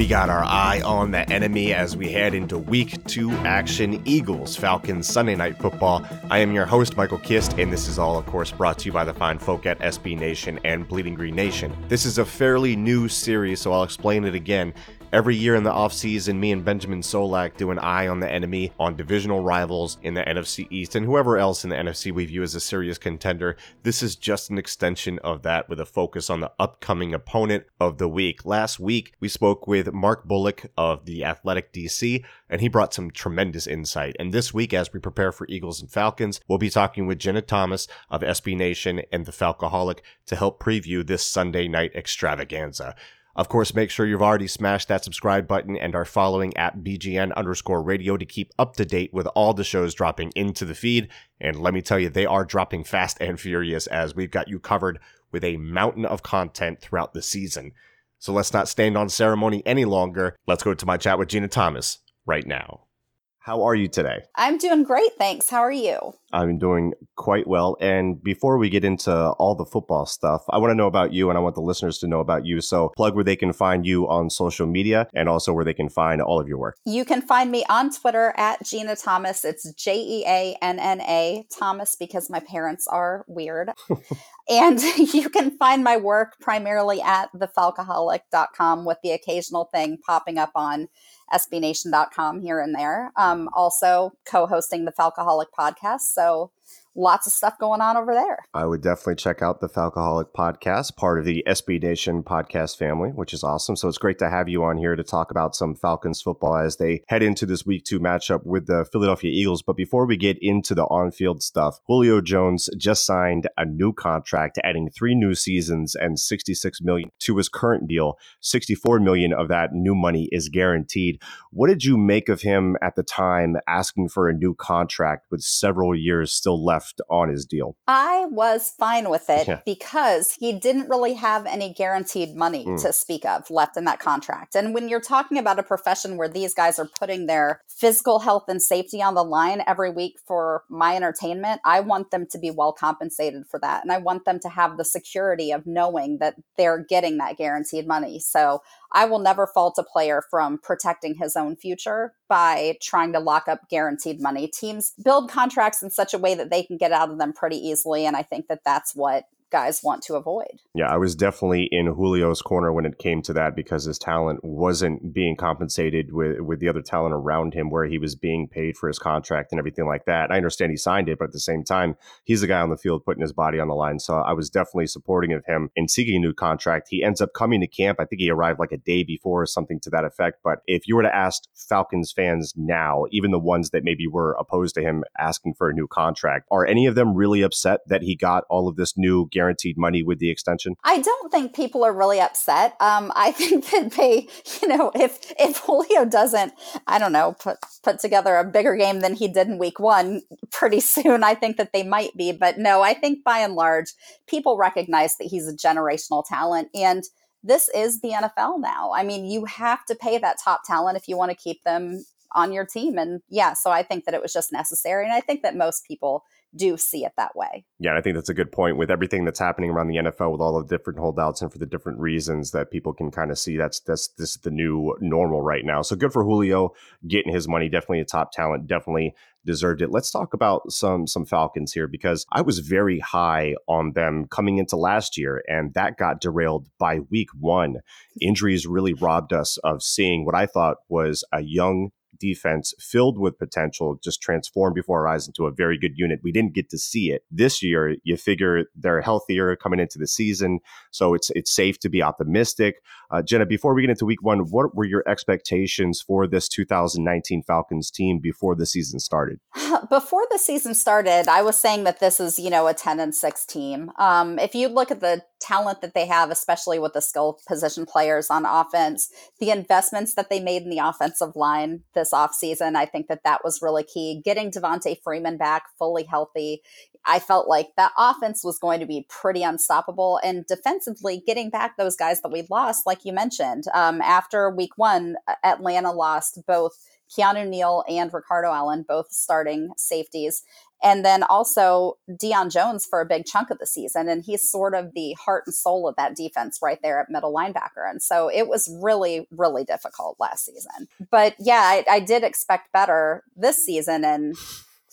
We got our eye on the enemy as we head into week two action Eagles Falcons Sunday Night Football. I am your host, Michael Kist, and this is all, of course, brought to you by the fine folk at SB Nation and Bleeding Green Nation. This is a fairly new series, so I'll explain it again. Every year in the offseason, me and Benjamin Solak do an eye on the enemy, on divisional rivals in the NFC East, and whoever else in the NFC we view as a serious contender. This is just an extension of that with a focus on the upcoming opponent of the week. Last week, we spoke with Mark Bullock of the Athletic DC, and he brought some tremendous insight. And this week, as we prepare for Eagles and Falcons, we'll be talking with Jenna Thomas of SB Nation and the Falcoholic to help preview this Sunday night extravaganza. Of course, make sure you've already smashed that subscribe button and are following at BGN underscore radio to keep up to date with all the shows dropping into the feed. And let me tell you, they are dropping fast and furious as we've got you covered with a mountain of content throughout the season. So let's not stand on ceremony any longer. Let's go to my chat with Jeanna Thomas right now. How are you today? I'm doing great, thanks. How are you? I'm doing quite well. And before we get into all the football stuff, I want to know about you and I want the listeners to know about you. So, plug where they can find you on social media and also where they can find all of your work. You can find me on Twitter at Jeanna Thomas. It's J E A N N A Thomas because my parents are weird. and you can find my work primarily at thefalcoholic.com with the occasional thing popping up on sbnation.com here and there. Um, also co hosting the Falcoholic podcast. So lots of stuff going on over there. I would definitely check out the Falcoholic podcast, part of the SB Nation podcast family, which is awesome. So it's great to have you on here to talk about some Falcons football as they head into this week two matchup with the Philadelphia Eagles. But before we get into the on field stuff, Julio Jones just signed a new contract, adding three new seasons and 66 million to his current deal. 64 million of that new money is guaranteed. What did you make of him at the time asking for a new contract with several years still left? Left on his deal? I was fine with it yeah. because he didn't really have any guaranteed money mm. to speak of left in that contract. And when you're talking about a profession where these guys are putting their physical health and safety on the line every week for my entertainment, I want them to be well compensated for that. And I want them to have the security of knowing that they're getting that guaranteed money. So I will never fault a player from protecting his own future by trying to lock up guaranteed money. Teams build contracts in such a way that they can get out of them pretty easily. And I think that that's what guys want to avoid. Yeah, I was definitely in Julio's corner when it came to that because his talent wasn't being compensated with with the other talent around him where he was being paid for his contract and everything like that. I understand he signed it, but at the same time, he's the guy on the field putting his body on the line. So I was definitely supporting of him in seeking a new contract. He ends up coming to camp. I think he arrived like a day before or something to that effect. But if you were to ask Falcons fans now, even the ones that maybe were opposed to him asking for a new contract, are any of them really upset that he got all of this new guaranteed money with the extension? I don't think people are really upset. Um, I think that they, you know, if if Julio doesn't, I don't know, put put together a bigger game than he did in week one pretty soon, I think that they might be. But no, I think by and large, people recognize that he's a generational talent and this is the NFL now. I mean, you have to pay that top talent if you want to keep them on your team. And yeah, so I think that it was just necessary. And I think that most people do see it that way. Yeah, I think that's a good point with everything that's happening around the NFL with all the different holdouts and for the different reasons that people can kind of see that's that's this the new normal right now. So good for Julio getting his money, definitely a top talent, definitely deserved it. Let's talk about some some Falcons here because I was very high on them coming into last year and that got derailed by week 1. Injuries really robbed us of seeing what I thought was a young defense filled with potential just transformed before our eyes into a very good unit. We didn't get to see it this year. You figure they're healthier coming into the season, so it's it's safe to be optimistic. Uh, Jenna, before we get into Week One, what were your expectations for this 2019 Falcons team before the season started? Before the season started, I was saying that this is you know a 10 and six team. Um, if you look at the talent that they have, especially with the skill position players on offense, the investments that they made in the offensive line this offseason, I think that that was really key. Getting Devonta Freeman back fully healthy, I felt like that offense was going to be pretty unstoppable. And defensively, getting back those guys that we lost, like you mentioned, um, after week one, Atlanta lost both Keanu Neal and Ricardo Allen, both starting safeties. And then also Deion Jones for a big chunk of the season. And he's sort of the heart and soul of that defense right there at middle linebacker. And so it was really, really difficult last season. But yeah, I, I did expect better this season. And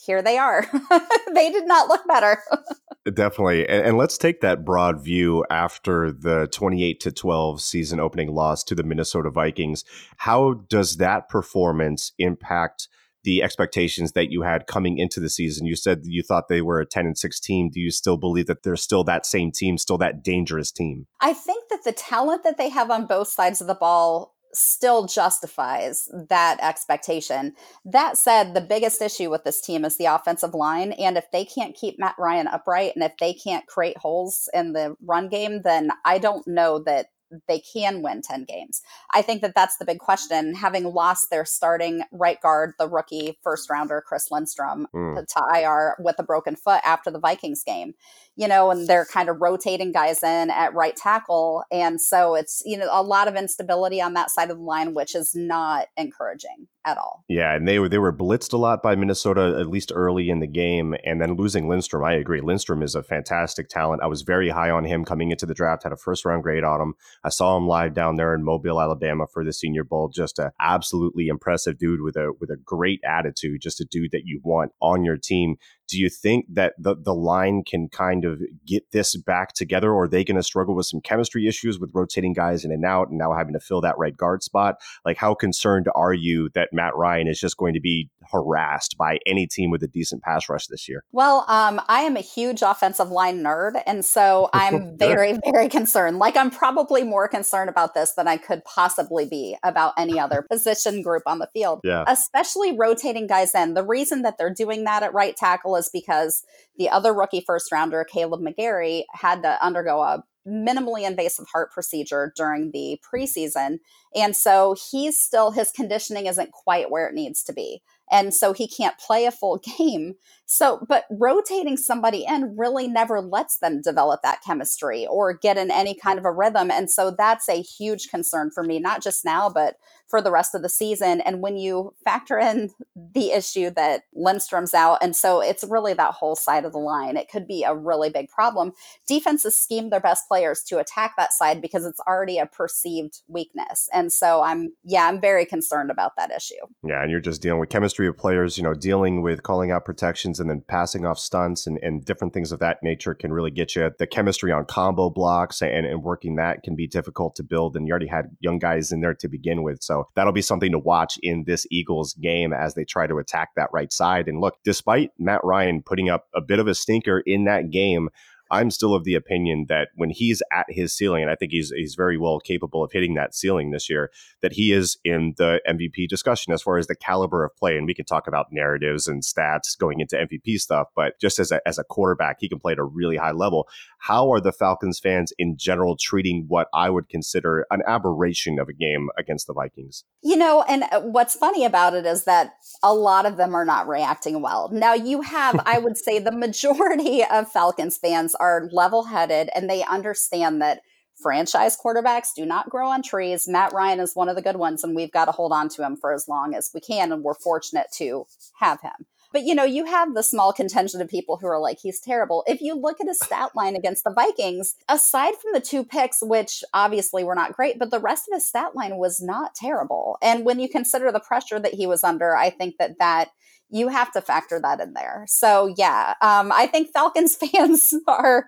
here they are. they did not look better. Definitely. And, and, let's take that broad view after the 28 to 12 season opening loss to the Minnesota Vikings. How does that performance impact the expectations that you had coming into the season? You said you thought they were a 10 and 6 team. Do you still believe that they're still that same team, still that dangerous team? I think that the talent that they have on both sides of the ball still justifies that expectation. That said, the biggest issue with this team is the offensive line. And if they can't keep Matt Ryan upright and if they can't create holes in the run game, then I don't know that they can win 10 games. I think that that's the big question. Having lost their starting right guard, the rookie first rounder, Chris Lindstrom, mm. to IR with a broken foot after the Vikings game, you know, and they're kind of rotating guys in at right tackle. And so it's, you know, a lot of instability on that side of the line, which is not encouraging at all. Yeah, and they were they were blitzed a lot by Minnesota at least early in the game, and then losing Lindstrom. I agree. Lindstrom is a fantastic talent. I was very high on him coming into the draft. Had a first round grade on him. I saw him live down there in Mobile, Alabama for the Senior Bowl. Just a absolutely impressive dude with a with a great attitude. Just a dude that you want on your team. Do you think that the, the line can kind of get this back together, or are they going to struggle with some chemistry issues with rotating guys in and out and now having to fill that right guard spot? Like, how concerned are you that Matt Ryan is just going to be harassed by any team with a decent pass rush this year? Well, um, I am a huge offensive line nerd, and so I'm very, very concerned. Like, I'm probably more concerned about this than I could possibly be about any other position group on the field. Yeah. Especially rotating guys in. The reason that they're doing that at right tackle is because the other rookie first rounder, Kaleb McGary, had to undergo a minimally invasive heart procedure during the preseason. And so he's still, his conditioning isn't quite where it needs to be. And so he can't play a full game. So, but rotating somebody in really never lets them develop that chemistry or get in any kind of a rhythm. And so that's a huge concern for me, not just now, but for the rest of the season. And when you factor in the issue that Lindstrom's out, and so it's really that whole side of the line, it could be a really big problem. Defenses scheme their best players to attack that side because it's already a perceived weakness. And so I'm, yeah, I'm very concerned about that issue. Yeah. And you're just dealing with chemistry of players, you know, dealing with calling out protections and then passing off stunts and, and different things of that nature can really get you. The chemistry on combo blocks and, and working that can be difficult to build. And you already had young guys in there to begin with. So that'll be something to watch in this Eagles game as they try to attack that right side. And look, despite Matt Ryan putting up a bit of a stinker in that game, I'm still of the opinion that when he's at his ceiling, and I think he's he's very well capable of hitting that ceiling this year, that he is in the MVP discussion as far as the caliber of play. And we can talk about narratives and stats going into MVP stuff, but just as a as a quarterback, he can play at a really high level. How are the Falcons fans in general treating what I would consider an aberration of a game against the Vikings? You know, and uh, what's funny about it is that a lot of them are not reacting well. Now you have, I would say, the majority of Falcons fans are level headed and they understand that franchise quarterbacks do not grow on trees. Matt Ryan is one of the good ones, and we've got to hold on to him for as long as we can. And we're fortunate to have him. But you know, you have the small contingent of people who are like, he's terrible. If you look at his stat line against the Vikings, aside from the two picks, which obviously were not great, but the rest of his stat line was not terrible. And when you consider the pressure that he was under, I think that that you have to factor that in there. So yeah, um, I think Falcons fans are,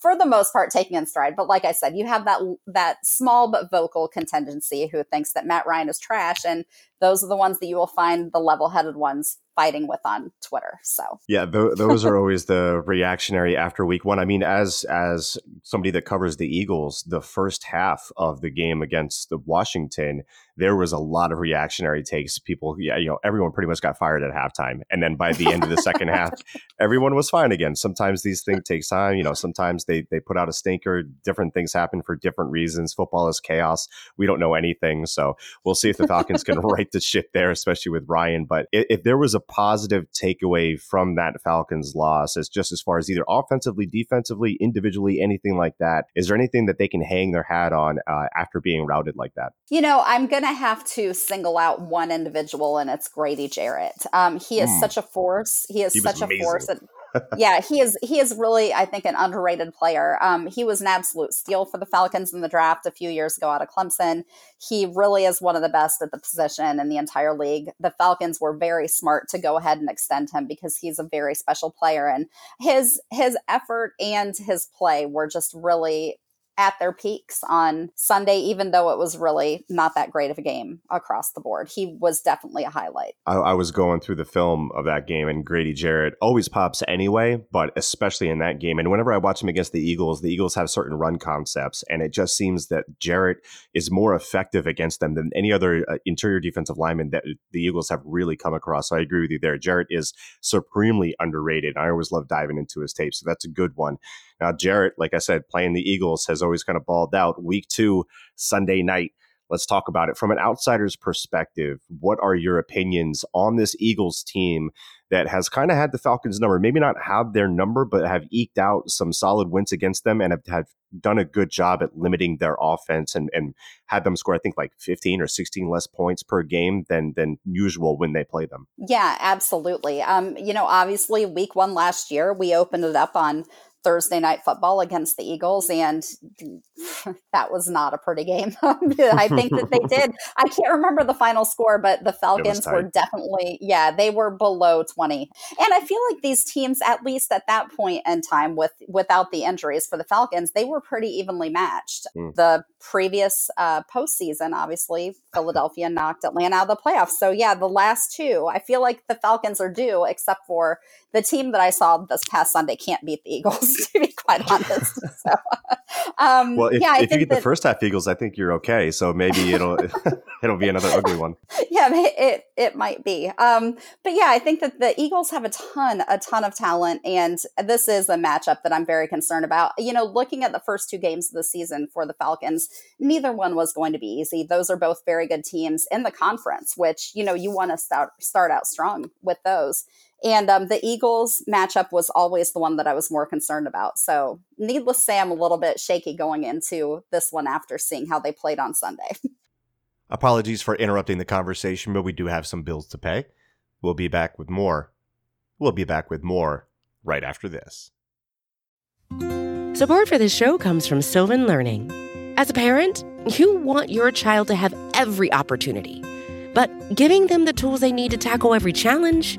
for the most part, taking in stride. But like I said, you have that that small but vocal contingency who thinks that Matt Ryan is trash, and those are the ones that you will find the level-headed ones fighting with on Twitter. So yeah, th- those are always the reactionary after week one. I mean, as as somebody that covers the Eagles, the first half of the game against the Washington, there was a lot of reactionary takes. People, yeah, you know, everyone pretty much got fired at halftime, and then by the end of the second half, everyone was fine again. Sometimes these things take time. You know, sometimes they they put out a stinker. Different things happen for different reasons. Football is chaos. We don't know anything, so we'll see if the Falcons can right the ship there, especially with Ryan. But if, if there was a positive takeaway from that Falcons loss, as just as far as either offensively, defensively, individually, anything like that, is there anything that they can hang their hat on uh, after being routed like that? You know, I'm going have to single out one individual, and it's Grady Jarrett. Um, he is mm. such a force. He is he such a force. At, yeah, he is. He is really, I think, an underrated player. Um, he was an absolute steal for the Falcons in the draft a few years ago out of Clemson. He really is one of the best at the position in the entire league. The Falcons were very smart to go ahead and extend him because he's a very special player, and his his effort and his play were just really at their peaks on Sunday, even though it was really not that great of a game across the board. He was definitely a highlight. I, I, was going through the film of that game, and Grady Jarrett always pops anyway, but especially in that game. And whenever I watch him against the Eagles, the Eagles have certain run concepts, and it just seems that Jarrett is more effective against them than any other uh, interior defensive lineman that the Eagles have really come across. So I agree with you there. Jarrett is supremely underrated. I always love diving into his tape, so that's a good one. Now, Jarrett, like I said, playing the Eagles has always kind of balled out. Week two, Sunday night. Let's talk about it from an outsider's perspective. What are your opinions on this Eagles team that has kind of had the Falcons' number? Maybe not have their number, but have eked out some solid wins against them and have, have done a good job at limiting their offense and, and had them score, I think, like 15 or 16 less points per game than than usual when they play them. Yeah, absolutely. Um, you know, obviously, week one last year, we opened it up on Thursday night football against the Eagles, and that was not a pretty game. I think that they did. I can't remember the final score, but the Falcons were definitely, yeah, they were below 20. And I feel like these teams, at least at that point in time, with without the injuries for the Falcons, they were pretty evenly matched. Mm. The previous uh, postseason, obviously, Philadelphia knocked Atlanta out of the playoffs. So yeah, the last two, I feel like the Falcons are due, except for the team that I saw this past Sunday can't beat the Eagles, to be quite honest. So, um, well, if, yeah, if you get that, the first half Eagles, I think you're okay. So maybe it'll it'll be another ugly one. Yeah, it it might be. Um, but yeah, I think that the Eagles have a ton, a ton of talent, and this is a matchup that I'm very concerned about. You know, looking at the first two games of the season for the Falcons, neither one was going to be easy. Those are both very good teams in the conference, which you know you want to start start out strong with those. And um, the Eagles matchup was always the one that I was more concerned about. So, needless to say, I'm a little bit shaky going into this one after seeing how they played on Sunday. Apologies for interrupting the conversation, but we do have some bills to pay. We'll be back with more. We'll be back with more right after this. Support for this show comes from Sylvan Learning. As a parent, you want your child to have every opportunity, but giving them the tools they need to tackle every challenge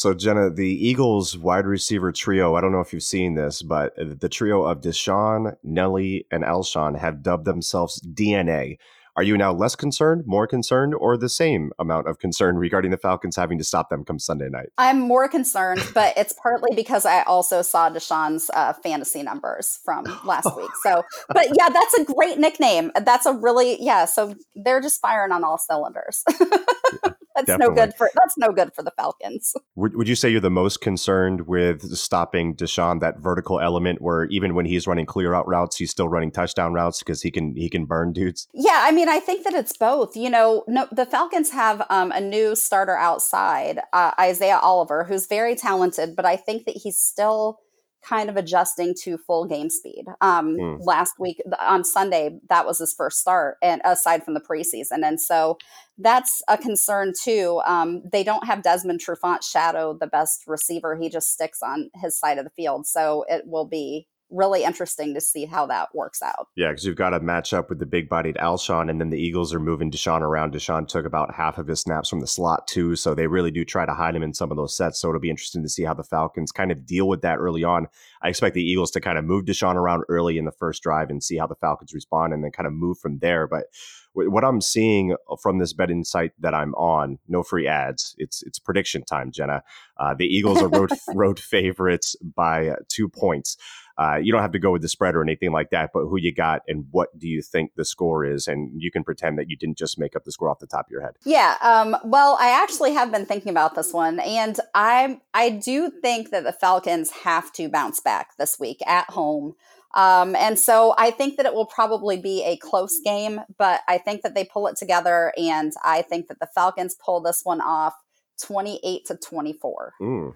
So, Jenna, the Eagles wide receiver trio, I don't know if you've seen this, but the trio of DeSean, Nelly, and Alshon have dubbed themselves DNA, Are you now less concerned, more concerned, or the same amount of concern regarding the Falcons having to stop them come Sunday night? I'm more concerned, but it's partly because I also saw DeSean's uh, fantasy numbers from last week. So, but yeah, that's a great nickname. That's a really yeah. So they're just firing on all cylinders. that's Definitely. no good for that's no good for the Falcons. Would, would you say you're the most concerned with stopping DeSean that vertical element where even when he's running clear out routes, he's still running touchdown routes because he can he can burn dudes? Yeah, I mean, I think that it's both. You know, no, the Falcons have um, a new starter outside, uh, Isaiah Oliver, who's very talented, but I think that he's still kind of adjusting to full game speed. Um, mm. Last week on Sunday, that was his first start, and aside from the preseason, and so that's a concern too. Um, they don't have Desmond Trufant shadow the best receiver; he just sticks on his side of the field, so it will be really interesting to see how that works out. Yeah, because you've got to match up with the big bodied Alshon, and then the Eagles are moving DeSean around. DeSean took about half of his snaps from the slot, too. So they really do try to hide him in some of those sets. So it'll be interesting to see how the Falcons kind of deal with that early on. I expect the Eagles to kind of move DeSean around early in the first drive and see how the Falcons respond and then kind of move from there. But what I'm seeing from this betting site that I'm on, no free ads. It's it's prediction time, Jenna. Uh, the Eagles are road road favorites by two points. Uh, you don't have to go with the spread or anything like that, but who you got and what do you think the score is? And you can pretend that you didn't just make up the score off the top of your head. Yeah. Um, well, I actually have been thinking about this one, and I I do think that the Falcons have to bounce back this week at home. Um, and so I think that it will probably be a close game, but I think that they pull it together, and I think that the Falcons pull this one off 28 to 24. Mm.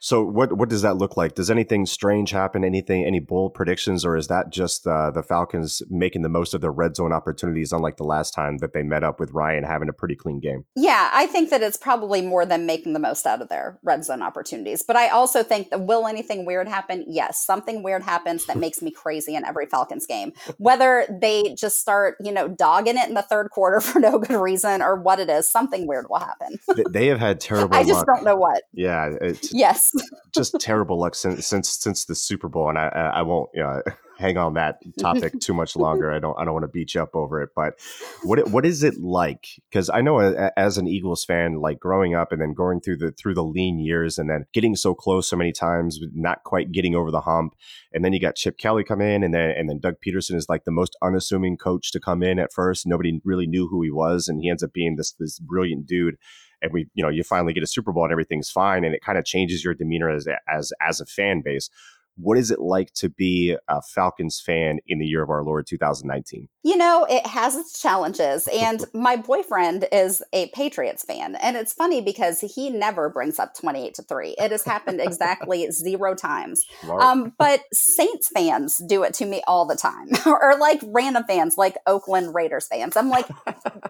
So what what does that look like? Does anything strange happen? Anything any bold predictions, or is that just uh, the Falcons making the most of their red zone opportunities, unlike the last time that they met up with Ryan having a pretty clean game? Yeah, I think that it's probably more than making the most out of their red zone opportunities. But I also think that will anything weird happen? Yes, something weird happens that makes me crazy in every Falcons game. Whether they just start, you know, dogging it in the third quarter for no good reason or what it is, something weird will happen. they have had terrible. I just luck. don't know what. Yeah. yes just terrible luck since since since the Super Bowl, and I I won't you know, hang on that topic too much longer. I don't I don't want to beat you up over it. But what what is it like? Because I know uh, as an Eagles fan, like growing up and then going through the through the lean years, and then getting so close so many times, not quite getting over the hump, and then you got Chip Kelly come in, and then and then Doug Pederson is like the most unassuming coach to come in at first. Nobody really knew who he was, and he ends up being this this brilliant dude and we you know you finally get a Super Bowl and everything's fine and it kind of changes your demeanor as as as a fan base. What is it like to be a Falcons fan in the year of our Lord 2019? You know, it has its challenges. And my boyfriend is a Patriots fan. And it's funny because he never brings up 28 to 3. It has happened exactly zero times. Um, but Saints fans do it to me all the time, or like random fans, like Oakland Raiders fans. I'm like,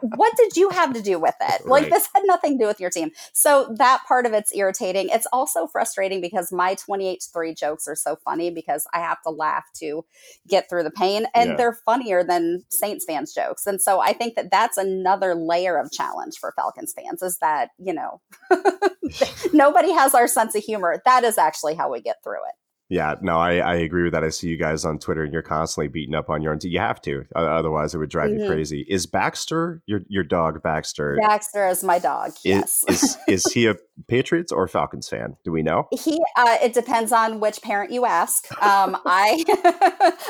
what did you have to do with it? Right. Like, this had nothing to do with your team. So that part of it's irritating. It's also frustrating because my 28 to 3 jokes are so funny because I have to laugh to get through the pain, and yeah. they're funnier than Saints fans jokes. And so I think that that's another layer of challenge for Falcons fans is that you know nobody has our sense of humor. That is actually how we get through it. Yeah, no, I, I agree with that. I see you guys on Twitter and you're constantly beating up on your own. You have to, otherwise it would drive mm-hmm. you crazy. Is Baxter your your dog Baxter? Baxter is my dog. Yes. Is is, is he a Patriots or Falcons fan? Do we know? He uh, it depends on which parent you ask. Um, I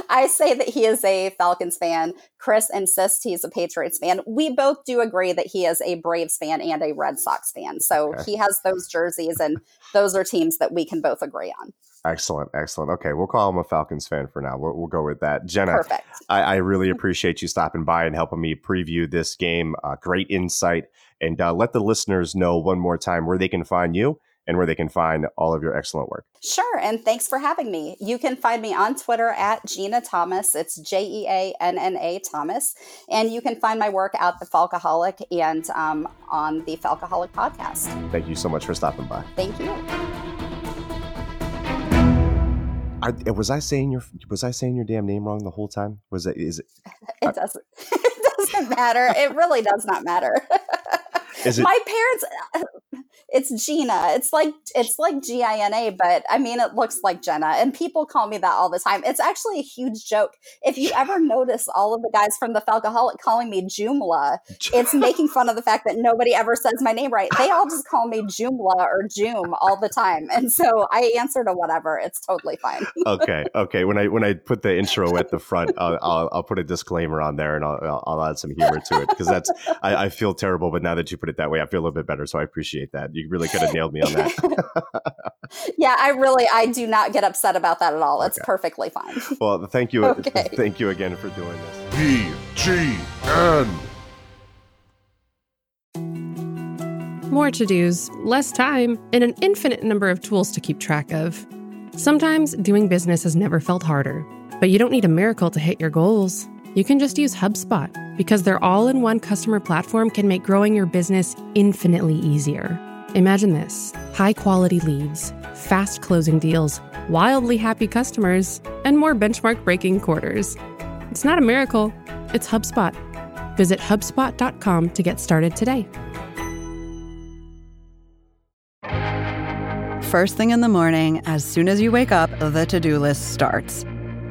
I say that he is a Falcons fan. Chris insists he's a Patriots fan. We both do agree that he is a Braves fan and a Red Sox fan. So okay. he has those jerseys, and those are teams that we can both agree on. Excellent, excellent. Okay, we'll call him a Falcons fan for now. We'll, we'll go with that. Jenna, Perfect. I, I, really appreciate you stopping by and helping me preview this game. Uh, great insight. And uh, let the listeners know one more time where they can find you and where they can find all of your excellent work. Sure. And thanks for having me. You can find me on Twitter at Jeanna Thomas. It's J E A N N A Thomas. And you can find my work at The Falcoholic and um, on the Falcoholic podcast. Thank you so much for stopping by. Thank you. Are, was I saying your was I saying your damn name wrong the whole time? Was it is it? It doesn't. It doesn't matter. It really does not matter. Is it, My parents. Uh, It's Gina. It's like it's like G I N A, but I mean it looks like Jenna. And people call me that all the time. It's actually a huge joke. If you ever notice all of the guys from the Falcoholic calling me Jumla, it's making fun of the fact that nobody ever says my name right. They all just call me Jumla or Jum all the time. And so I answer to whatever. It's totally fine. okay. Okay. When I when I put the intro at the front, I'll, I'll, I'll put a disclaimer on there and I'll, I'll add some humor to it because that's I, I feel terrible, but now that you put it that way, I feel a little bit better. So I appreciate that. You really could have nailed me on that. yeah, I really I do not get upset about that at all. It's okay. perfectly fine. Well, thank you. Uh, okay. Thank you again for doing this. P G N. More to dos, less time, and an infinite number of tools to keep track of. Sometimes doing business has never felt harder, but you don't need a miracle to hit your goals. You can just use HubSpot because their all in one customer platform can make growing your business infinitely easier. Imagine this high quality leads, fast closing deals, wildly happy customers, and more benchmark breaking quarters. It's not a miracle, it's HubSpot. Visit HubSpot.com to get started today. First thing in the morning, as soon as you wake up, the to do list starts.